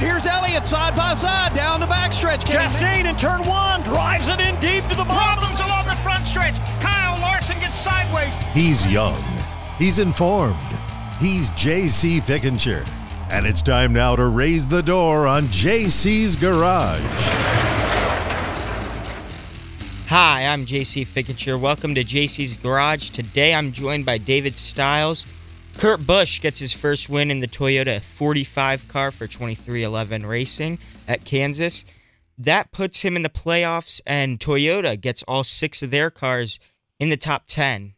Here's Elliott side by side down the backstretch. Chastain in turn one drives it in deep to the bottom. Problems along the front stretch. Kyle Larson gets sideways. He's young. He's informed. He's JC Fickenshire. And it's time now to raise the door on JC's Garage. Hi, I'm JC Fickenshire. Welcome to JC's Garage. Today I'm joined by David Styles. Kurt Busch gets his first win in the Toyota 45 car for 23XI Racing at Kansas. That puts him in the playoffs, and Toyota gets all six of their cars in the top 10.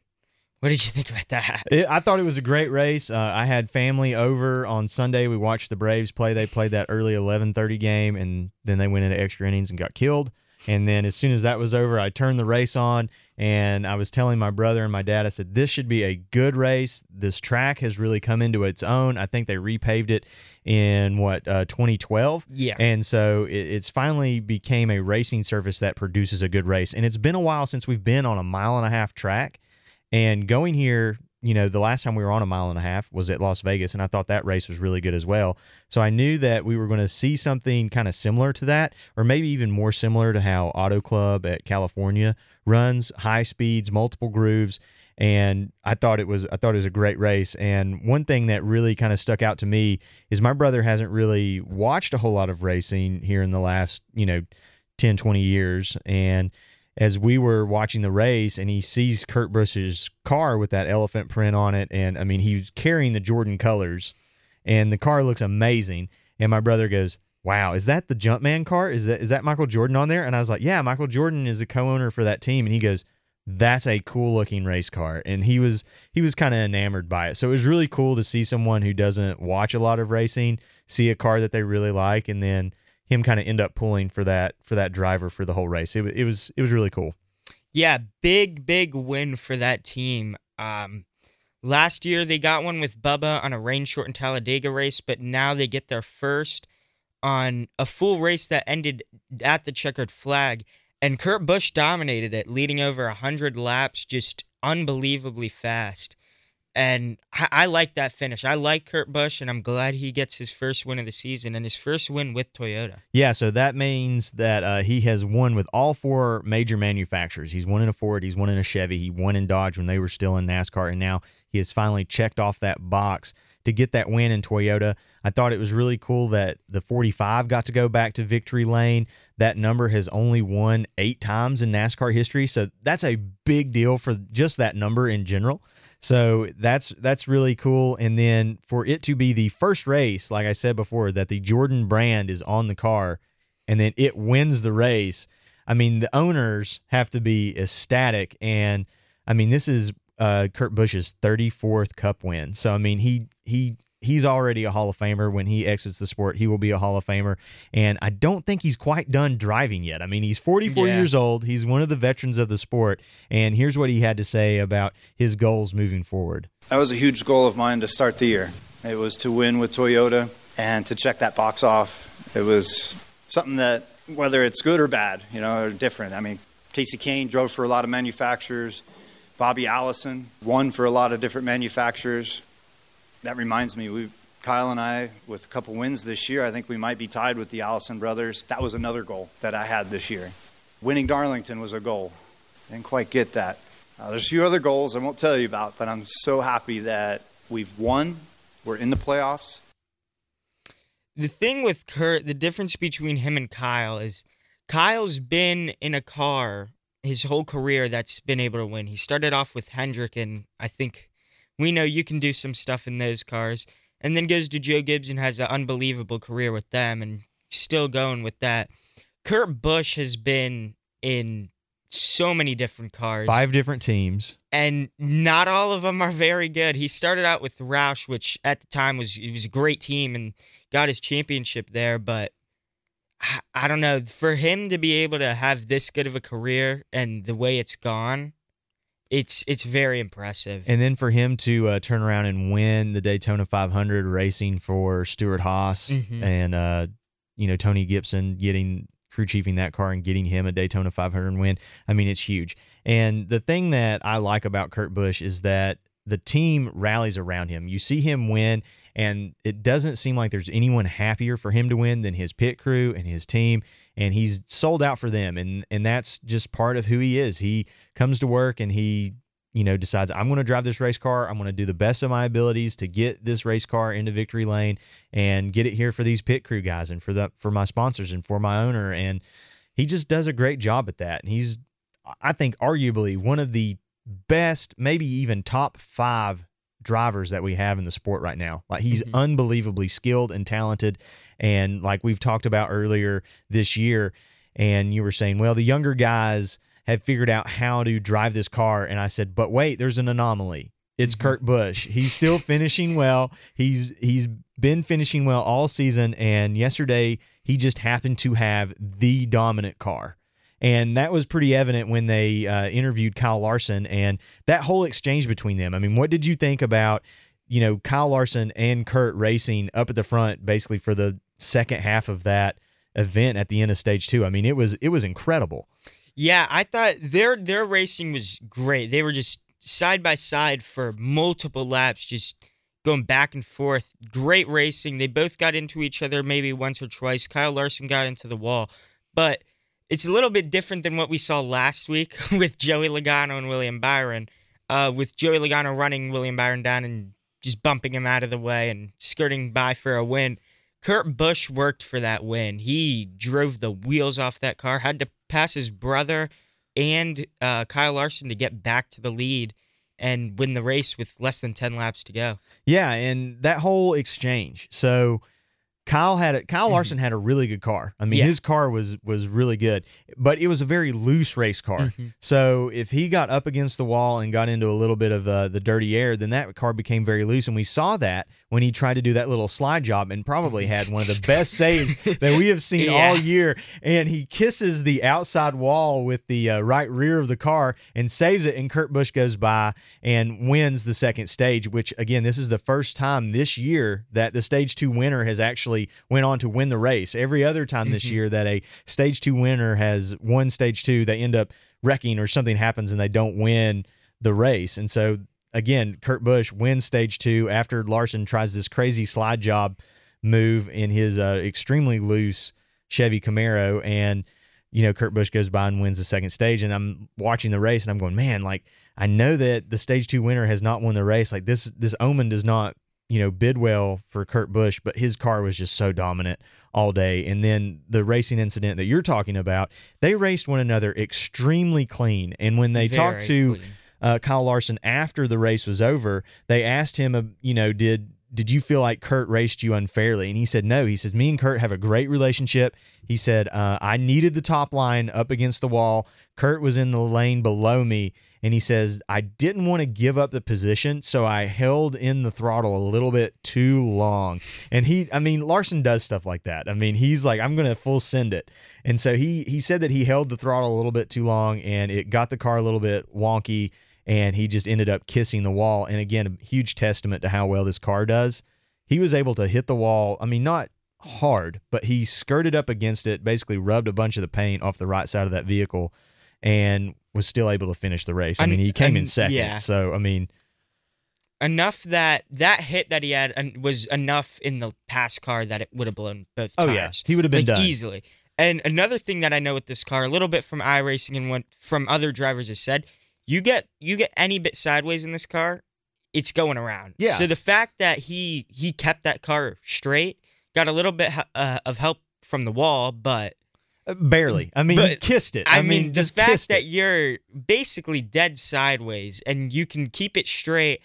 What did you think about that? It, I thought it was a great race. Uh, I had family over on Sunday. We watched the Braves play. They played that early 11:30 game, and then they went into extra innings and got killed. And then as soon as that was over, I turned the race on, and I was telling my brother and my dad, I said, "This should be a good race. This track has really come into its own. I think they repaved it in what uh, 2012, Yeah. and so it, it's finally became a racing surface that produces a good race. And it's been a while since we've been on a mile and a half track, and going here, you know, the last time we were on a mile and a half was at Las Vegas, and I thought that race was really good as well. So I knew that we were going to see something kind of similar to that, or maybe even more similar to how Auto Club at California runs high speeds, multiple grooves. And I thought it was I thought it was a great race. And one thing that really kind of stuck out to me is my brother hasn't really watched a whole lot of racing here in the last, you know, 10, 20 years. And as we were watching the race and he sees Kurt Busch's car with that elephant print on it. And I mean, he was carrying the Jordan colors and the car looks amazing. And my brother goes, Wow, is that the Jumpman car? Is that is that Michael Jordan on there? And I was like, Yeah, Michael Jordan is a co-owner for that team. And he goes, That's a cool looking race car. And he was he was kind of enamored by it. So it was really cool to see someone who doesn't watch a lot of racing see a car that they really like and then him kind of end up pulling for that for that driver for the whole race. It, it was it was really cool. Yeah, big, big win for that team. Um, last year they got one with Bubba on a rain shortened Talladega race, but now they get their first on a full race that ended at the checkered flag. And Kurt Busch dominated it, leading over 100 laps, just unbelievably fast. And I, I like that finish. I like Kurt Busch, and I'm glad he gets his first win of the season and his first win with Toyota. Yeah, so that means that uh, he has won with all four major manufacturers. He's won in a Ford, he's won in a Chevy, he won in Dodge when they were still in NASCAR, and now he has finally checked off that box to get that win in Toyota. I thought it was really cool that the 45 got to go back to victory lane. That number has only won eight times in NASCAR history, so that's a big deal for just that number in general. So that's that's really cool. And then for it to be the first race, like I said before, that the Jordan brand is on the car, and then it wins the race. I mean, the owners have to be ecstatic. And I mean, this is uh, Kurt Busch's 34th Cup win. So I mean, he he he's already a Hall of Famer. When he exits the sport, he will be a Hall of Famer. And I don't think he's quite done driving yet. I mean, he's 44 Yeah. years old. He's one of the veterans of the sport. And here's what he had to say about his goals moving forward. That was a huge goal of mine to start the year. It was to win with Toyota and to check that box off. It was something that, whether it's good or bad, you know, or different. I mean, Kasey Kahne drove for a lot of manufacturers. Bobby Allison won for a lot of different manufacturers. That reminds me, we, Kyle and I, with a couple wins this year, I think we might be tied with the Allison brothers. That was another goal that I had this year. Winning Darlington was a goal. Didn't quite get that. Uh, there's a few other goals I won't tell you about, but I'm so happy that we've won. We're in the playoffs. the thing with Kurt, the difference between him and Kyle is Kyle's been in a car his whole career that's been able to win. He started off with Hendrick, and I think we know you can do some stuff in those cars. And then goes to Joe Gibbs and has an unbelievable career with them and still going with that. Kurt Busch has been in so many different cars Five different teams. and not all of them are very good. He started out with Roush, which at the time was it was a great team and got his championship there, but I, I don't know for him to be able to have this good of a career and the way it's gone, it's it's very impressive. And then for him to uh, turn around and win the Daytona 500 racing for Stewart-Haas Mhm. and uh, you know Tony Gibson getting crew chiefing that car and getting him a Daytona 500 win. I mean, it's huge. And the thing that I like about Kurt Busch is that the team rallies around him. You see him win, And it doesn't seem like there's anyone happier for him to win than his pit crew and his team. And he's sold out for them. And and that's just part of who he is. He comes to work and he you know, decides I'm going to drive this race car. I'm going to do the best of my abilities to get this race car into victory lane and get it here for these pit crew guys and for the for my sponsors and for my owner. And he just does a great job at that. And he's, I think, arguably one of the best, maybe even top five drivers that we have in the sport right now. Like he's mm-hmm. unbelievably skilled and talented. And like we've talked about earlier this year, and you were saying, well, the younger guys have figured out how to drive this car. And I said, but wait, there's an anomaly. It's mm-hmm. Kurt Busch. He's still finishing well. He's he's been finishing well all season. And yesterday he just happened to have the dominant car. And that was pretty evident when they uh, interviewed Kyle Larson and that whole exchange between them. I mean, what did you think about, you know, Kyle Larson and Kurt racing up at the front basically for the second half of that event at the end of stage two? I mean, it was it was incredible. Yeah, I thought their their racing was great. They were just side by side for multiple laps, just going back and forth. Great racing. They both got into each other maybe once or twice. Kyle Larson got into the wall, but it's a little bit different than what we saw last week with Joey Logano and William Byron. Uh, with Joey Logano running William Byron down and just bumping him out of the way and skirting by for a win. Kurt Busch worked for that win. He drove the wheels off that car, had to pass his brother and uh, Kyle Larson to get back to the lead and win the race with less than 10 laps to go. Yeah, and that whole exchange. So Kyle had a, Kyle mm-hmm. Larson had a really good car. I mean, yeah. his car was was really good, but it was a very loose race car. Mm-hmm. So if he got up against the wall and got into a little bit of uh, the dirty air, then that car became very loose. And we saw that when he tried to do that little slide job and probably had one of the best saves that we have seen yeah. all year. And he kisses the outside wall with the uh, right rear of the car and saves it. And Kurt Busch goes by and wins the second stage. Which again, this is the first time this year that the stage two winner has actually actually went on to win the race. Every other time this mm-hmm. year that a stage two winner has won stage two, they end up wrecking or something happens and they don't win the race. And so again, Kurt Busch wins stage two after Larson tries this crazy slide job move in his uh, extremely loose Chevy Camaro and you know Kurt Busch goes by and wins the second stage and I'm watching the race and I'm going man like I know that the stage 2 winner has not won the race like this this omen does not you know, bid well for Kurt Busch, but his car was just so dominant all day. And then the racing incident that you're talking about, they raced one another extremely clean. And when they Very talked to uh, Kyle Larson after the race was over, they asked him, uh, you know, did did you feel like Kurt raced you unfairly? And he said, no. He says, me and Kurt have a great relationship. He said, uh, I needed the top line up against the wall. Kurt was in the lane below me and he says I didn't want to give up the position, so I held in the throttle a little bit too long. And he, I mean, Larson does stuff like that. I mean, he's like, I'm going to full send it, and so he he said that he held the throttle a little bit too long, and it got the car a little bit wonky, and he just ended up kissing the wall. And again, a huge testament to how well this car does. He was able to hit the wall. I mean, not hard, but he skirted up against it, basically rubbed a bunch of the paint off the right side of that vehicle and was still able to finish the race. I mean, he came and, in second. Yeah. So, I mean, enough that that hit that he had was enough in the past car that it would have blown both tires. Oh yeah, he would have been like, done easily. And another thing that I know with this car, a little bit from iRacing and what from other drivers has said, you get you get any bit sideways in this car, it's going around. Yeah. So the fact that he he kept that car straight, got a little bit uh, of help from the wall, but barely. I mean, but, kissed it. I, I mean, the fact that you're basically dead sideways and you can keep it straight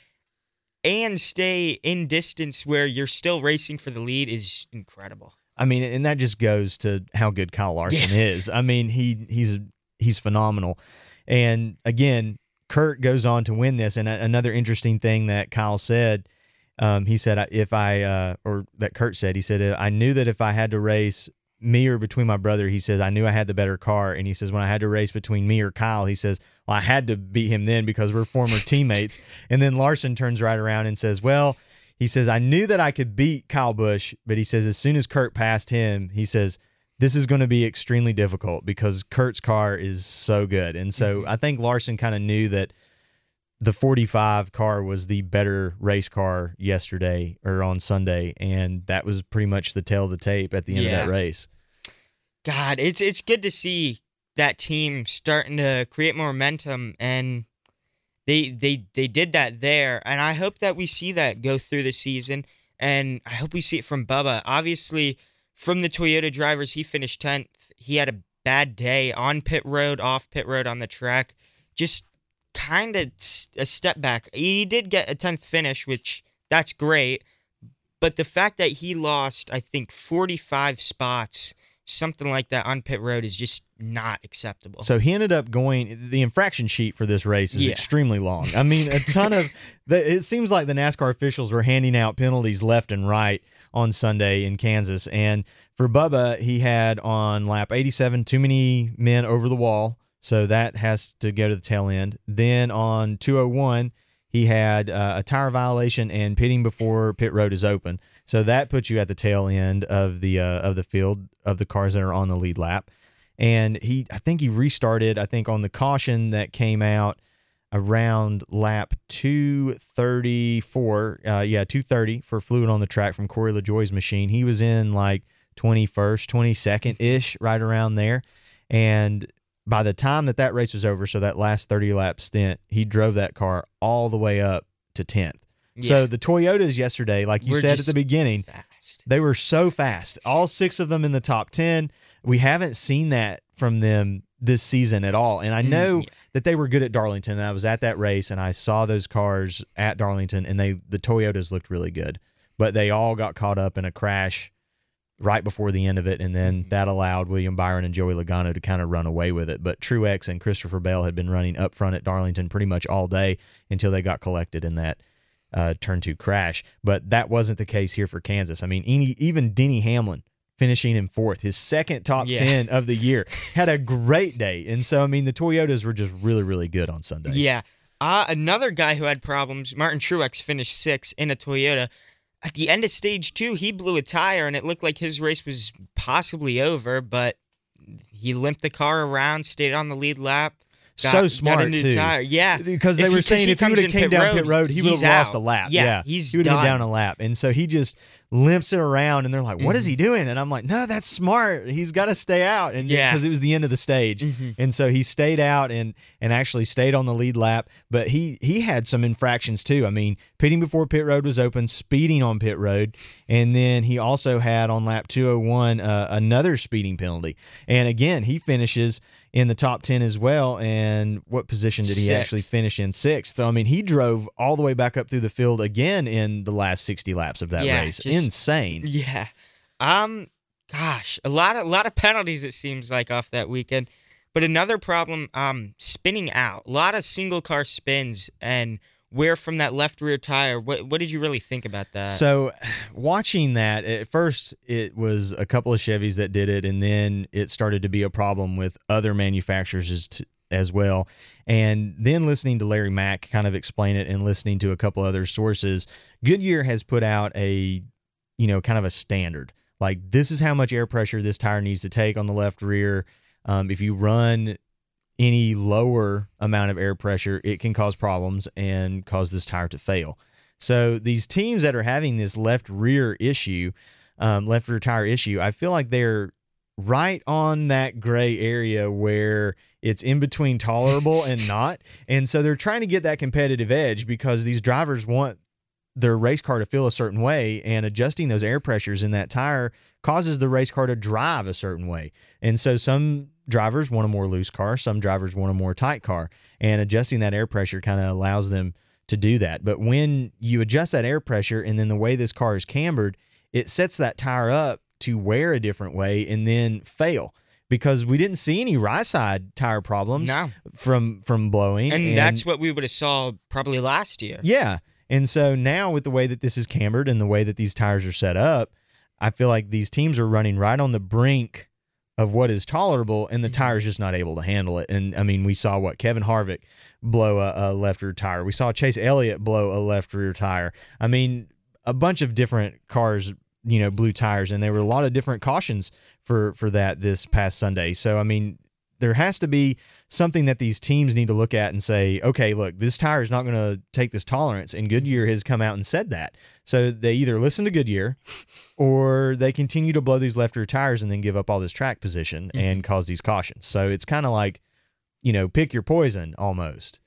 and stay in distance where you're still racing for the lead is incredible. I mean, and that just goes to how good Kyle Larson yeah. is. I mean, he he's he's phenomenal. And again, Kurt goes on to win this. And another interesting thing that Kyle said, um, he said, if I, uh, or that Kurt said, he said, I knew that if I had to race me or between my brother, he says, I knew I had the better car. And he says, when I had to race between me or Kyle, he says, well, I had to beat him then because we're former teammates. And then Larson turns right around and says, well, he says, I knew that I could beat Kyle Busch, but he says, as soon as Kurt passed him, he says, this is going to be extremely difficult because Kurt's car is so good. And so mm-hmm. I think Larson kind of knew that the 45 car was the better race car yesterday or on Sunday, and that was pretty much the tail of the tape at the end Yeah. of that race. God, it's it's good to see that team starting to create momentum and they they they did that there and I hope that we see that go through the season and I hope we see it from Bubba. Obviously, from the Toyota drivers, he finished 10th. He had a bad day on pit road, off pit road on the track. Just kind of a step back. He did get a 10th finish, which that's great. But the fact that he lost, I think, 45 spots, something like that on pit road is just not acceptable. So he ended up going. The infraction sheet for this race is Yeah. extremely long. I mean, a ton of. The, it seems like the NASCAR officials were handing out penalties left and right on Sunday in Kansas. And for Bubba, he had on lap 87 too many men over the wall, so that has to go to the tail end. Then on 201, he had uh, a tire violation and pitting before pit road is open. So that puts you at the tail end of the uh, of the field of the cars that are on the lead lap and he I think he restarted I think on the caution that came out around lap 234 uh, yeah 230 for fluid on the track from Corey LaJoie's machine he was in like 21st 22nd ish right around there and by the time that that race was over so that last 30 lap stint he drove that car all the way up to 10th so the Toyotas yesterday like you We're said at the beginning fast. they were so fast. All six of them in the top 10. We haven't seen that from them this season at all. And I Mm, know yeah. that they were good at Darlington. And I was at that race and I saw those cars at Darlington and they the Toyotas looked really good. But they all got caught up in a crash right before the end of it. And then Mhm. that allowed William Byron and Joey Logano to kind of run away with it. But Truex and Christopher Bell had been running up front at Darlington pretty much all day until they got collected in that uh, turn two crash. But that wasn't the case here for Kansas. I mean, any, even Denny Hamlin finishing in fourth, his second top Yeah. 10 of the year, had a great day. And so, I mean, the Toyotas were just really, really good on Sunday. Yeah. Uh, another guy who had problems, Martin Truex finished sixth in a Toyota. At the end of stage two, he blew a tire and it looked like his race was possibly over, but he limped the car around, stayed on the lead lap. Got, so smart, too. tire. Yeah. Because they If were he- saying if he would have came pit down road, pit road, he would have lost a lap. Yeah, Yeah, he's he would have down a lap, and so he just limps it around, and they're like, "What is Mhm. he doing?" And I'm like, "No, that's smart. He's got to stay out." And Yeah. because it was the end of the stage, Mhm. and so he stayed out and and actually stayed on the lead lap. But he he had some infractions too. I mean, pitting before pit road was open, speeding on pit road, and then he also had on lap 201 uh, another speeding penalty. And again, he finishes in the top 10 as well. And what position did he Sixth. actually finish in? Sixth. So I mean, he drove all the way back up through the field again in the last 60 laps of that Yeah, race. just- Insane. Yeah. Um gosh, a lot of a lot of penalties it seems like off that weekend. But another problem um spinning out. A lot of single car spins and wear from that left rear tire. What what did you really think about that? So, watching that at first, it was a couple of Chevys that did it, and then it started to be a problem with other manufacturers as, t- as well. And then listening to Larry Mack kind of explain it, and listening to a couple other sources, Goodyear has put out a, you know, kind of a standard. Like this is how much air pressure this tire needs to take on the left rear. Um, if you run any lower amount of air pressure, it can cause problems and cause this tire to fail. So these teams that are having this left rear issue, um, left rear tire issue, I feel like they're right on that gray area where it's in between tolerable and not. And so they're trying to get that competitive edge because these drivers want their race car to feel a certain way and adjusting those air pressures in that tire causes the race car to drive a certain way. And so some drivers want a more loose car, some drivers want a more tight car, and adjusting that air pressure kind of allows them to do that. But when you adjust that air pressure and then the way this car is cambered, it sets that tire up to wear a different way and then fail. Because we didn't see any right side tire problems no. from from blowing, And, that's what we would have saw probably last year. yeah. And so now with the way that this is cambered and the way that these tires are set up, I feel like these teams are running right on the brink of what is tolerable and the mm-hmm. tire's just not able to handle it. And I mean, we saw what Kevin Harvick blow a, a left rear tire. We saw Chase Elliott blow a left rear tire. I mean, a bunch of different cars, you know, blew tires and there were a lot of different cautions for for that this past Sunday. So I mean, there has to be something that these teams need to look at and say, okay, look, this tire is not going to take this tolerance. And Goodyear has come out and said that. So they either listen to Goodyear or they continue to blow these left rear tires and then give up all this track position Mm-hmm. and cause these cautions. So it's kind of like, you know, pick your poison almost.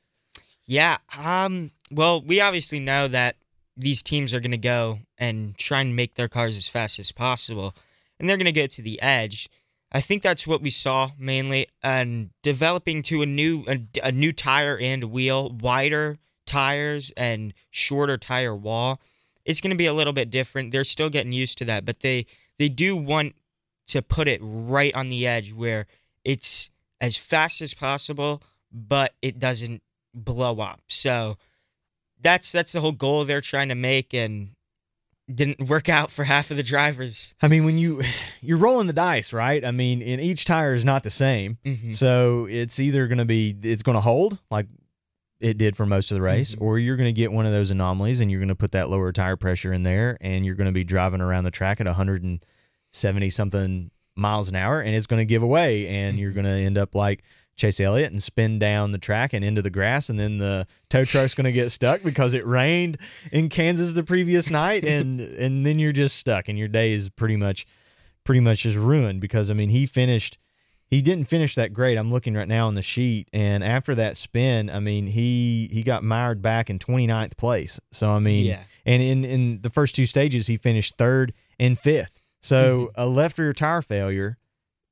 Yeah. Um. Well, we obviously know that these teams are going to go and try and make their cars as fast as possible, and they're going to go to the edge. I think that's what we saw mainly, and developing to a new a, a new tire and wheel, wider tires and shorter tire wall. It's going to be a little bit different. They're still getting used to that, but they they do want to put it right on the edge where it's as fast as possible, but it doesn't blow up. So that's that's the whole goal they're trying to make and didn't work out for half of the drivers. I mean, when you you're rolling the dice, right? I mean, and each tire is not the same, Mhm. so it's either going to be it's going to hold like it did for most of the race, Mhm. or you're going to get one of those anomalies and you're going to put that lower tire pressure in there, and you're going to be driving around the track at 170 something miles an hour, and it's going to give away, and you're going to end up like. Chase Elliott and spin down the track and into the grass, and then the tow truck's going to get stuck because it rained in Kansas the previous night, and and then you're just stuck, and your day is pretty much pretty much just ruined because I mean he finished he didn't finish that great. I'm looking right now on the sheet and after that spin, I mean he he got mired back in 29th place. So I mean Yeah. and in in the first two stages he finished 3rd and 5th. So mm-hmm. a left rear tire failure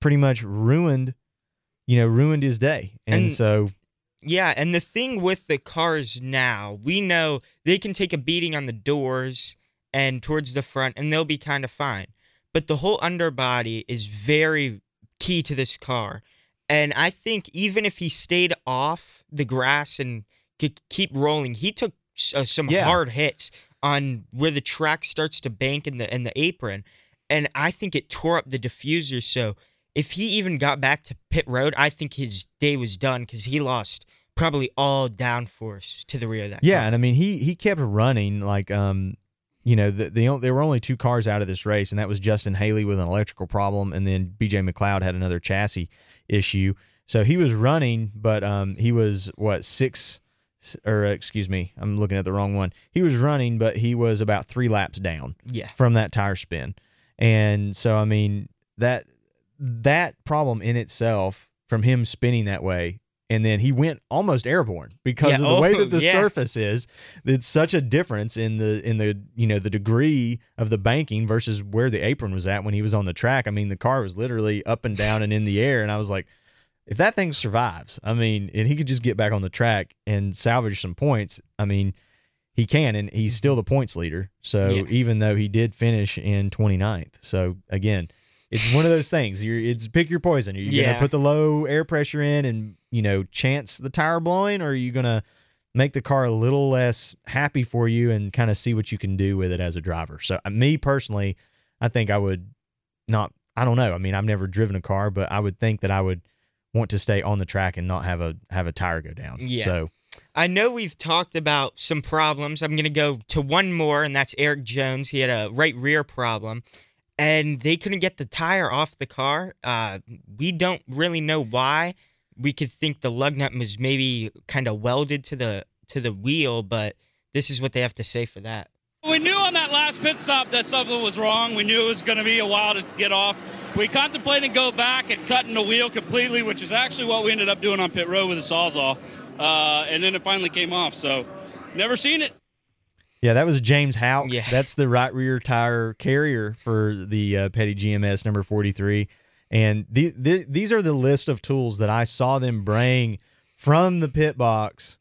pretty much ruined you know ruined his day. And, And- so Yeah, and the thing with the cars now, we know they can take a beating on the doors and towards the front, and they'll be kind of fine. But the whole underbody is very key to this car. And I think even if he stayed off the grass and could keep rolling, he took uh, some Yeah. hard hits on where the track starts to bank in the in the apron, and I think it tore up the diffuser. So if he even got back to pit road, I think his day was done because he lost probably all downforce to the rear of that. Yeah, car. and I mean he he kept running like um you know the, the there were only two cars out of this race and that was Justin Haley with an electrical problem and then BJ McLeod had another chassis issue. So he was running but um he was what 6 or uh, excuse me, I'm looking at the wrong one. He was running but he was about 3 laps down yeah, from that tire spin. And so I mean that that problem in itself from him spinning that way and then he went almost airborne because Yeah, of the way oh, that the yeah. surface is. It's such a difference in the in the you know the degree of the banking versus where the apron was at when he was on the track. I mean, the car was literally up and down and in the air, and I was like, if that thing survives, I mean, and he could just get back on the track and salvage some points. I mean, he can, and he's still the points leader. So Yeah. even though he did finish in 29th, so again, it's one of those things. You're it's pick your poison. Are you Yeah. gonna put the low air pressure in and you know chance the tire blowing, or are you gonna make the car a little less happy for you and kind of see what you can do with it as a driver? So uh, me personally, I think I would not. I don't know. I mean, I've never driven a car, but I would think that I would want to stay on the track and not have a have a tire go down. Yeah. So I know we've talked about some problems. I'm going to go to one more, and that's Eric Jones. He had a right rear problem, and they couldn't get the tire off the car. Uh, we don't really know why. We could think the lug nut was maybe kind of welded to the to the wheel, but this is what they have to say for that. We knew on that last pit stop that something was wrong. We knew it was going to be a while to get off. We contemplated go back and cutting the wheel completely, which is actually what we ended up doing on pit road with a sawzall. Uh, and then it finally came off. So, never seen it. Yeah, that was James Houck. Yeah. That's the right rear tire carrier for the uh, Petty GMS number 43. And the, the, these are the list of tools that I saw them bring from the pit box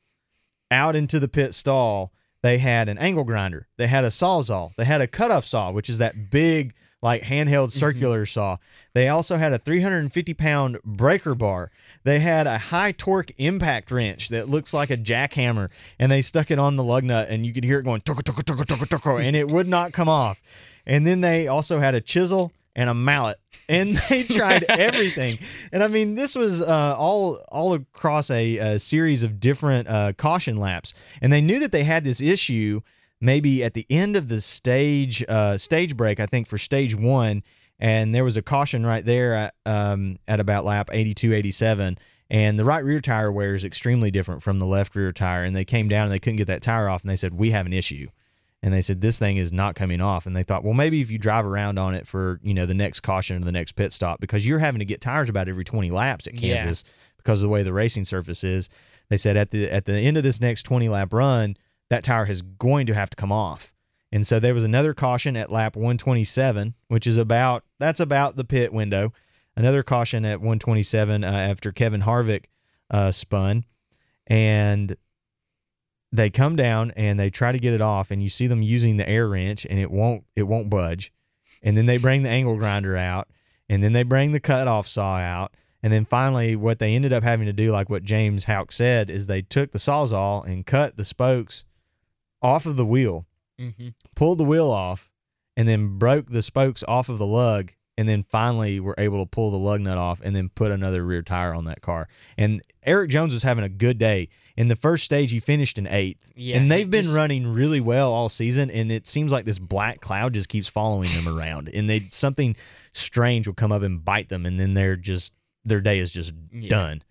out into the pit stall. They had an angle grinder, they had a sawzall, they had a cutoff saw, which is that big, like handheld circular saw. They also had a 350 pound breaker bar. They had a high torque impact wrench that looks like a jackhammer, and they stuck it on the lug nut, and you could hear it going tucka tucka tucka tucka tucka, and it would not come off. And then they also had a chisel and a mallet, and they tried everything. And I mean, this was uh, all all across a, a series of different uh, caution laps, and they knew that they had this issue maybe at the end of the stage uh, stage break. I think for stage one, and there was a caution right there at, um, at about lap 82, 87. And the right rear tire wear is extremely different from the left rear tire. And they came down and they couldn't get that tire off. And they said, We have an issue. And they said, This thing is not coming off. And they thought, Well, maybe if you drive around on it for, you know, the next caution or the next pit stop, because you're having to get tires about every 20 laps at Yeah. Kansas because of the way the racing surface is. They said at the at the end of this next 20 lap run, that tire is going to have to come off. And so there was another caution at lap 127, which is about that's about the pit window. Another caution at 127 uh, after Kevin Harvick uh, spun, and they come down and they try to get it off, and you see them using the air wrench, and it won't it won't budge. And then they bring the angle grinder out, and then they bring the cutoff saw out, and then finally, what they ended up having to do, like what James Houck said, is they took the sawzall and cut the spokes off of the wheel Mm-hmm. pulled the wheel off, and then broke the spokes off of the lug, and then finally were able to pull the lug nut off and then put another rear tire on that car. And Eric Jones was having a good day. In the first stage, he finished in eighth. Yeah, and they've been just- running really well all season, and it seems like this black cloud just keeps following them around. And they something strange will come up and bite them, and then they're just their day is just Yeah. done.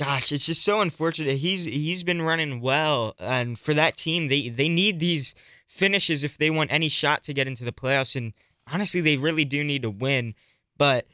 Gosh, it's just so unfortunate. He's he's been running well, and for that team, they they need these finishes if they want any shot to get into the playoffs. And honestly, they really do need to win. But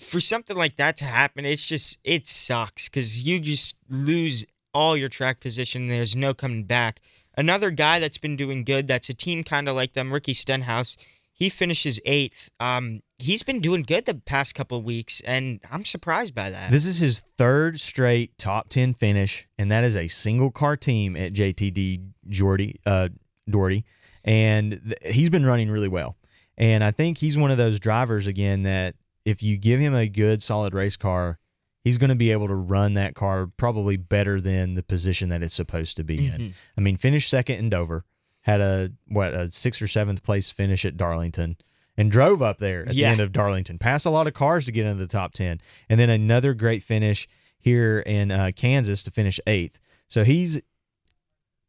for something like that to happen, it's just it sucks because you just lose all your track position. There's no coming back. Another guy that's been doing good, that's a team kind of like them, Ricky Stenhouse. He finishes eighth. Um, he's been doing good the past couple weeks, and I'm surprised by that. This is his third straight top 10 finish, and that is a single car team at JTG Jordy, uh, Daugherty. And th- he's been running really well. And I think he's one of those drivers, again, that if you give him a good, solid race car, he's going to be able to run that car probably better than the position that it's supposed to be in. I mean, finished second in Dover, had a, what, a sixth or seventh place finish at Darlington. And drove up there at Yeah. the end of Darlington. Passed a lot of cars to get into the top 10. And then another great finish here in uh, Kansas to finish eighth. So he's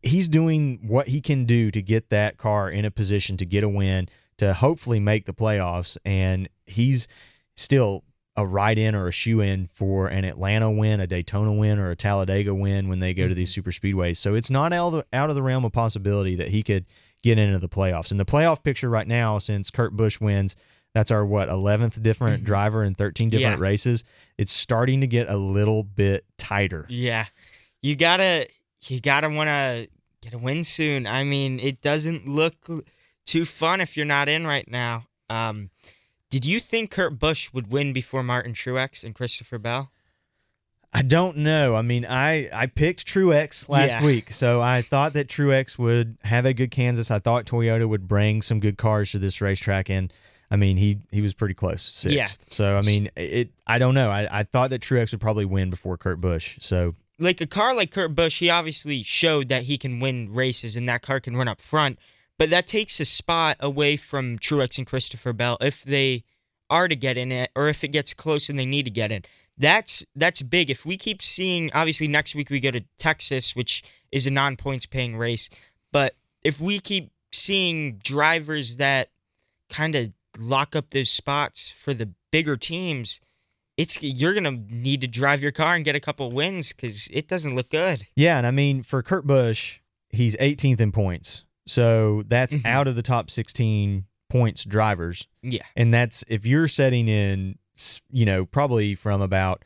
he's doing what he can do to get that car in a position to get a win, to hopefully make the playoffs. And he's still a ride in or a shoe in for an Atlanta win, a Daytona win, or a Talladega win when they go to these super speedways. So it's not out of the, out of the realm of possibility that he could get into the playoffs. And the playoff picture right now, since Kurt Busch wins, that's our what eleventh different driver in thirteen different Yeah. races. It's starting to get a little bit tighter. Yeah. You gotta you gotta wanna get a win soon. I mean, it doesn't look too fun if you're not in right now. Um did you think Kurt Busch would win before Martin Truex and Christopher Bell? I don't know. I mean, I I picked Truex last Yeah. week, so I thought that Truex would have a good Kansas. I thought Toyota would bring some good cars to this racetrack, and I mean, he he was pretty close, sixth. Yeah. So I mean, it. I don't know. I, I thought that Truex would probably win before Kurt Busch. So Like a car like Kurt Busch, he obviously showed that he can win races and that car can run up front, but that takes a spot away from Truex and Christopher Bell if they are to get in it or if it gets close and they need to get in. That's that's big. If we keep seeing obviously next week we go to Texas, which is a non points paying race, but if we keep seeing drivers that kind of lock up those spots for the bigger teams, it's you're gonna need to drive your car and get a couple wins because it doesn't look good. yeah, and I mean for Kurt Busch, he's 18th in points, so that's Mhm. out of the top 16 points drivers. Yeah, and that's if you're setting in you know probably from about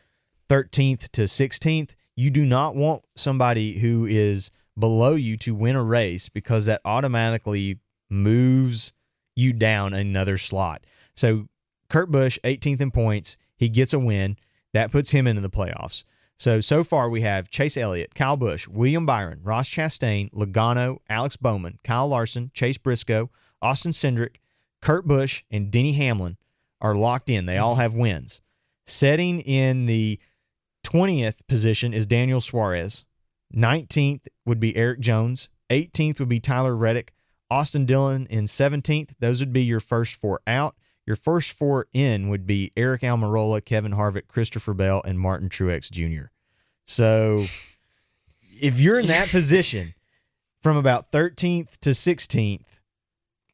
13th to 16th you do not want somebody who is below you to win a race because that automatically moves you down another slot so kurt busch 18th in points he gets a win that puts him into the playoffs so so far we have chase elliott kyle busch william byron ross chastain logano alex bowman kyle larson chase briscoe austin cindric Kurt Busch and Denny Hamlin are locked in. They all have wins. Setting in the 20th position is Daniel Suarez. 19th would be Eric Jones. 18th would be Tyler Reddick. Austin Dillon in 17th. Those would be your first four out. Your first four in would be Eric Almirola, Kevin Harvick, Christopher Bell, and Martin Truex Jr. So if you're in that position from about 13th to 16th,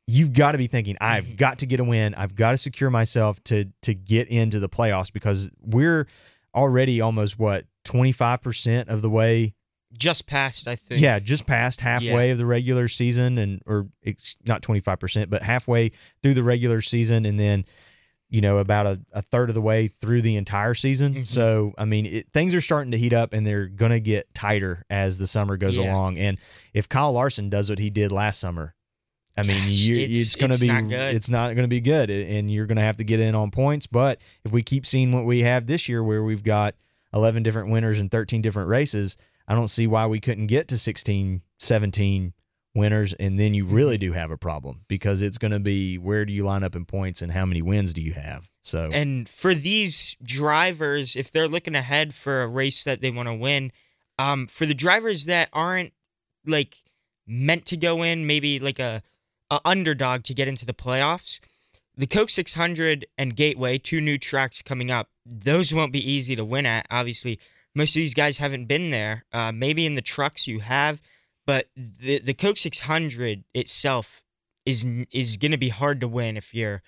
you've got to be thinking, I've Mhm. got to get a win. I've got to secure myself to to get into the playoffs because we're already almost what 25% of the way Just past, I think. yeah, just past halfway of the regular season, and or it's not twenty five percent, but halfway through the regular season, and then you know about a, a third of the way through the entire season. Mhm. So I mean, it, things are starting to heat up, and they're gonna get tighter as the summer goes Yeah. along. And if Kyle Larson does what he did last summer. I mean, Gosh, you, it's- it's, going to be not it's not going to be good, and you're going to have to get in on points. But if we keep seeing what we have this year, where we've got 11 different winners and 13 different races, I don't see why we couldn't get to 16, 17 winners. And then you really Mm-hmm. do have a problem because it's going to be where do you line up in points and how many wins do you have? So, And for these drivers, if they're looking ahead for a race that they want to win, um, for the drivers that aren't like meant to go in, maybe like a, a underdog to get into the playoffs, the Coke 600 and Gateway, two new tracks coming up, those won't be easy to win at. Obviously, most of these guys haven't been there. Uh, maybe in the trucks you have, but the the Coke 600 itself is is going to be hard to win if you're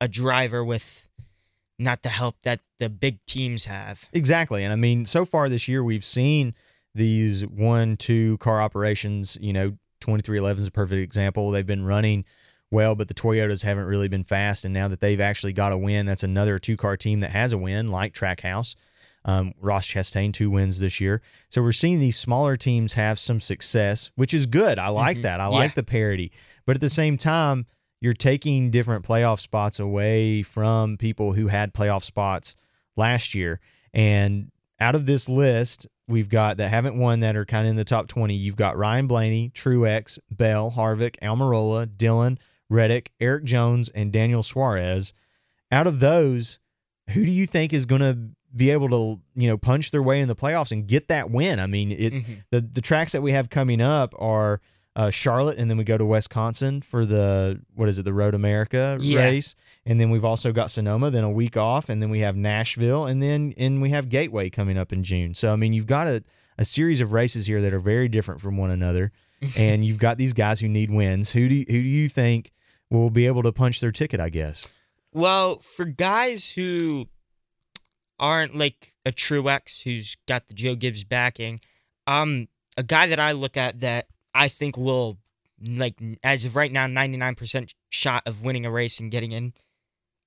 a driver with not the help that the big teams have. Exactly. And I mean, so far this year, we've seen these one, two car operations. You know, 23XI is a perfect example. They've been running well, but the Toyotas haven't really been fast. And now that they've actually got a win, that's another two car team that has a win, like Trackhouse. Um, Ross Chastain, two wins this year. So we're seeing these smaller teams have some success, which is good. I like Mhm. that. I Yeah. like the parity. But at the same time, you're taking different playoff spots away from people who had playoff spots last year. And out of this list, we've got that haven't won that are kind of in the top 20. You've got Ryan Blaney, Truex, Bell, Harvick, Almirola, Dillon, Reddick, Eric Jones, and Daniel Suarez. Out of those, who do you think is going to be able to, you know, punch their way in the playoffs and get that win? I mean, it Mhm. the the tracks that we have coming up are uh, Charlotte, and then we go to Wisconsin for the what is it, the Road America Yeah. race, and then we've also got Sonoma, then a week off, and then we have Nashville, and then and we have Gateway coming up in June. So I mean, you've got a a series of races here that are very different from one another, and you've got these guys who need wins. Who do you, who do you think will be able to punch their ticket? I guess. Well, for guys who aren't like a Truex who's got the Joe Gibbs backing, um, a guy that I look at that I think will like as of right now, ninety nine percent shot of winning a race and getting in.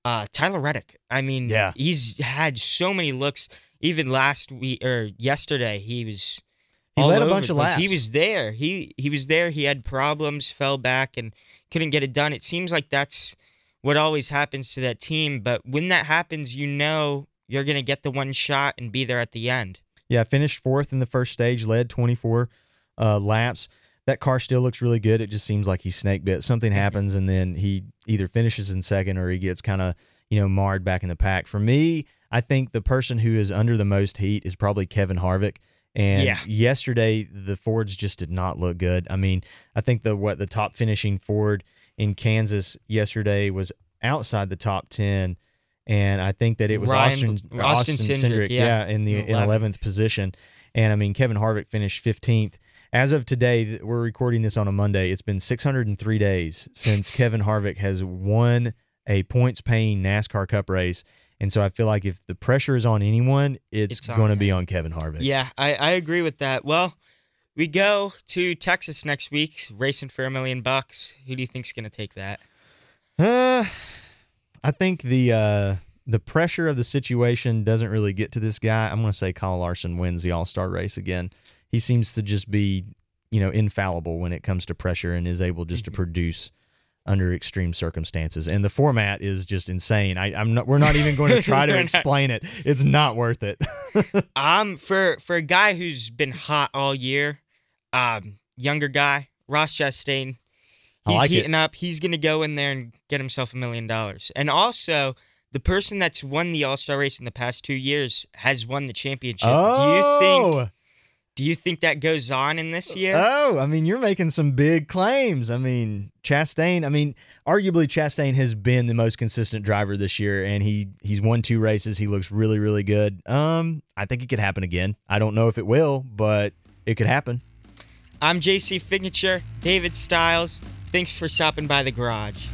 Uh, Tyler Reddick. I mean, Yeah. he's had so many looks. Even last week or yesterday, he was. He led a bunch of place. He was there. He he was there. He had problems, fell back, and couldn't get it done. It seems like that's what always happens to that team. But when that happens, you know you're gonna get the one shot and be there at the end. Yeah, finished fourth in the first stage, led 24 uh, laps. That car still looks really good. It just seems like he's snake bit. Something happens, and then he either finishes in second or he gets kind of you know marred back in the pack. For me, I think the person who is under the most heat is probably Kevin Harvick. And Yeah. yesterday, the Fords just did not look good. I mean, I think the what the top finishing Ford in Kansas yesterday was outside the top ten, and I think that it was Ryan- Austin Austin Cindric, yeah, in the in 11th. position. And I mean, Kevin Harvick finished fifteenth. As of today, we're recording this on a Monday. It's been 603 days since Kevin Harvick has won a points-paying NASCAR Cup race, and so I feel like if the pressure is on anyone, it's, It's going to be on Kevin Harvick. Yeah, I, I agree with that. Well, we go to Texas next week, racing for a million bucks. Who do you think's gonna take that? Uh, I think the uh, the pressure of the situation doesn't really get to this guy. I'm going to say Kyle Larson wins the All Star race again. He seems to just be, you know, infallible when it comes to pressure and is able just to produce under extreme circumstances. And the format is just insane. I, I'm not. We're not even going to try to explain it. It's not worth it. Um, for for a guy who's been hot all year, um, younger guy, Ross Chastain, I he's like it. heating up. He's gonna go in there and get himself a million dollars. And also, the person that's won the All Star race in the past two years has won the championship. Do you think? Do you think that goes on in this year? Oh, I mean, you're making some big claims. I mean, Chastain. I mean, arguably Chastain has been the most consistent driver this year, and he he's won two races. He looks really, really good. Um, I think it could happen again. I don't know if it will, but it could happen. I'm JC Fignature, David Styles. Thanks for stopping by the garage.